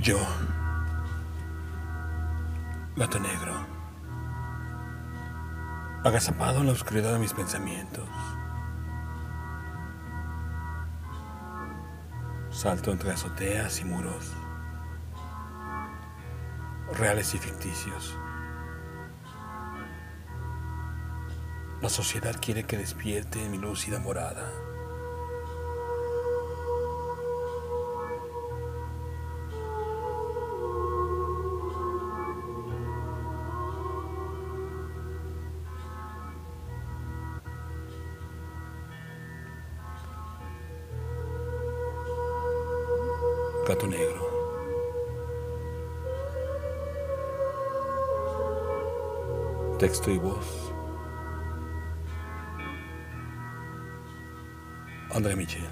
Yo, gato negro, agazapado en la oscuridad de mis pensamientos, salto entre azoteas y muros, reales y ficticios. La sociedad quiere que despierte en mi lúcida morada. Negro. Texto y voz. André Michel.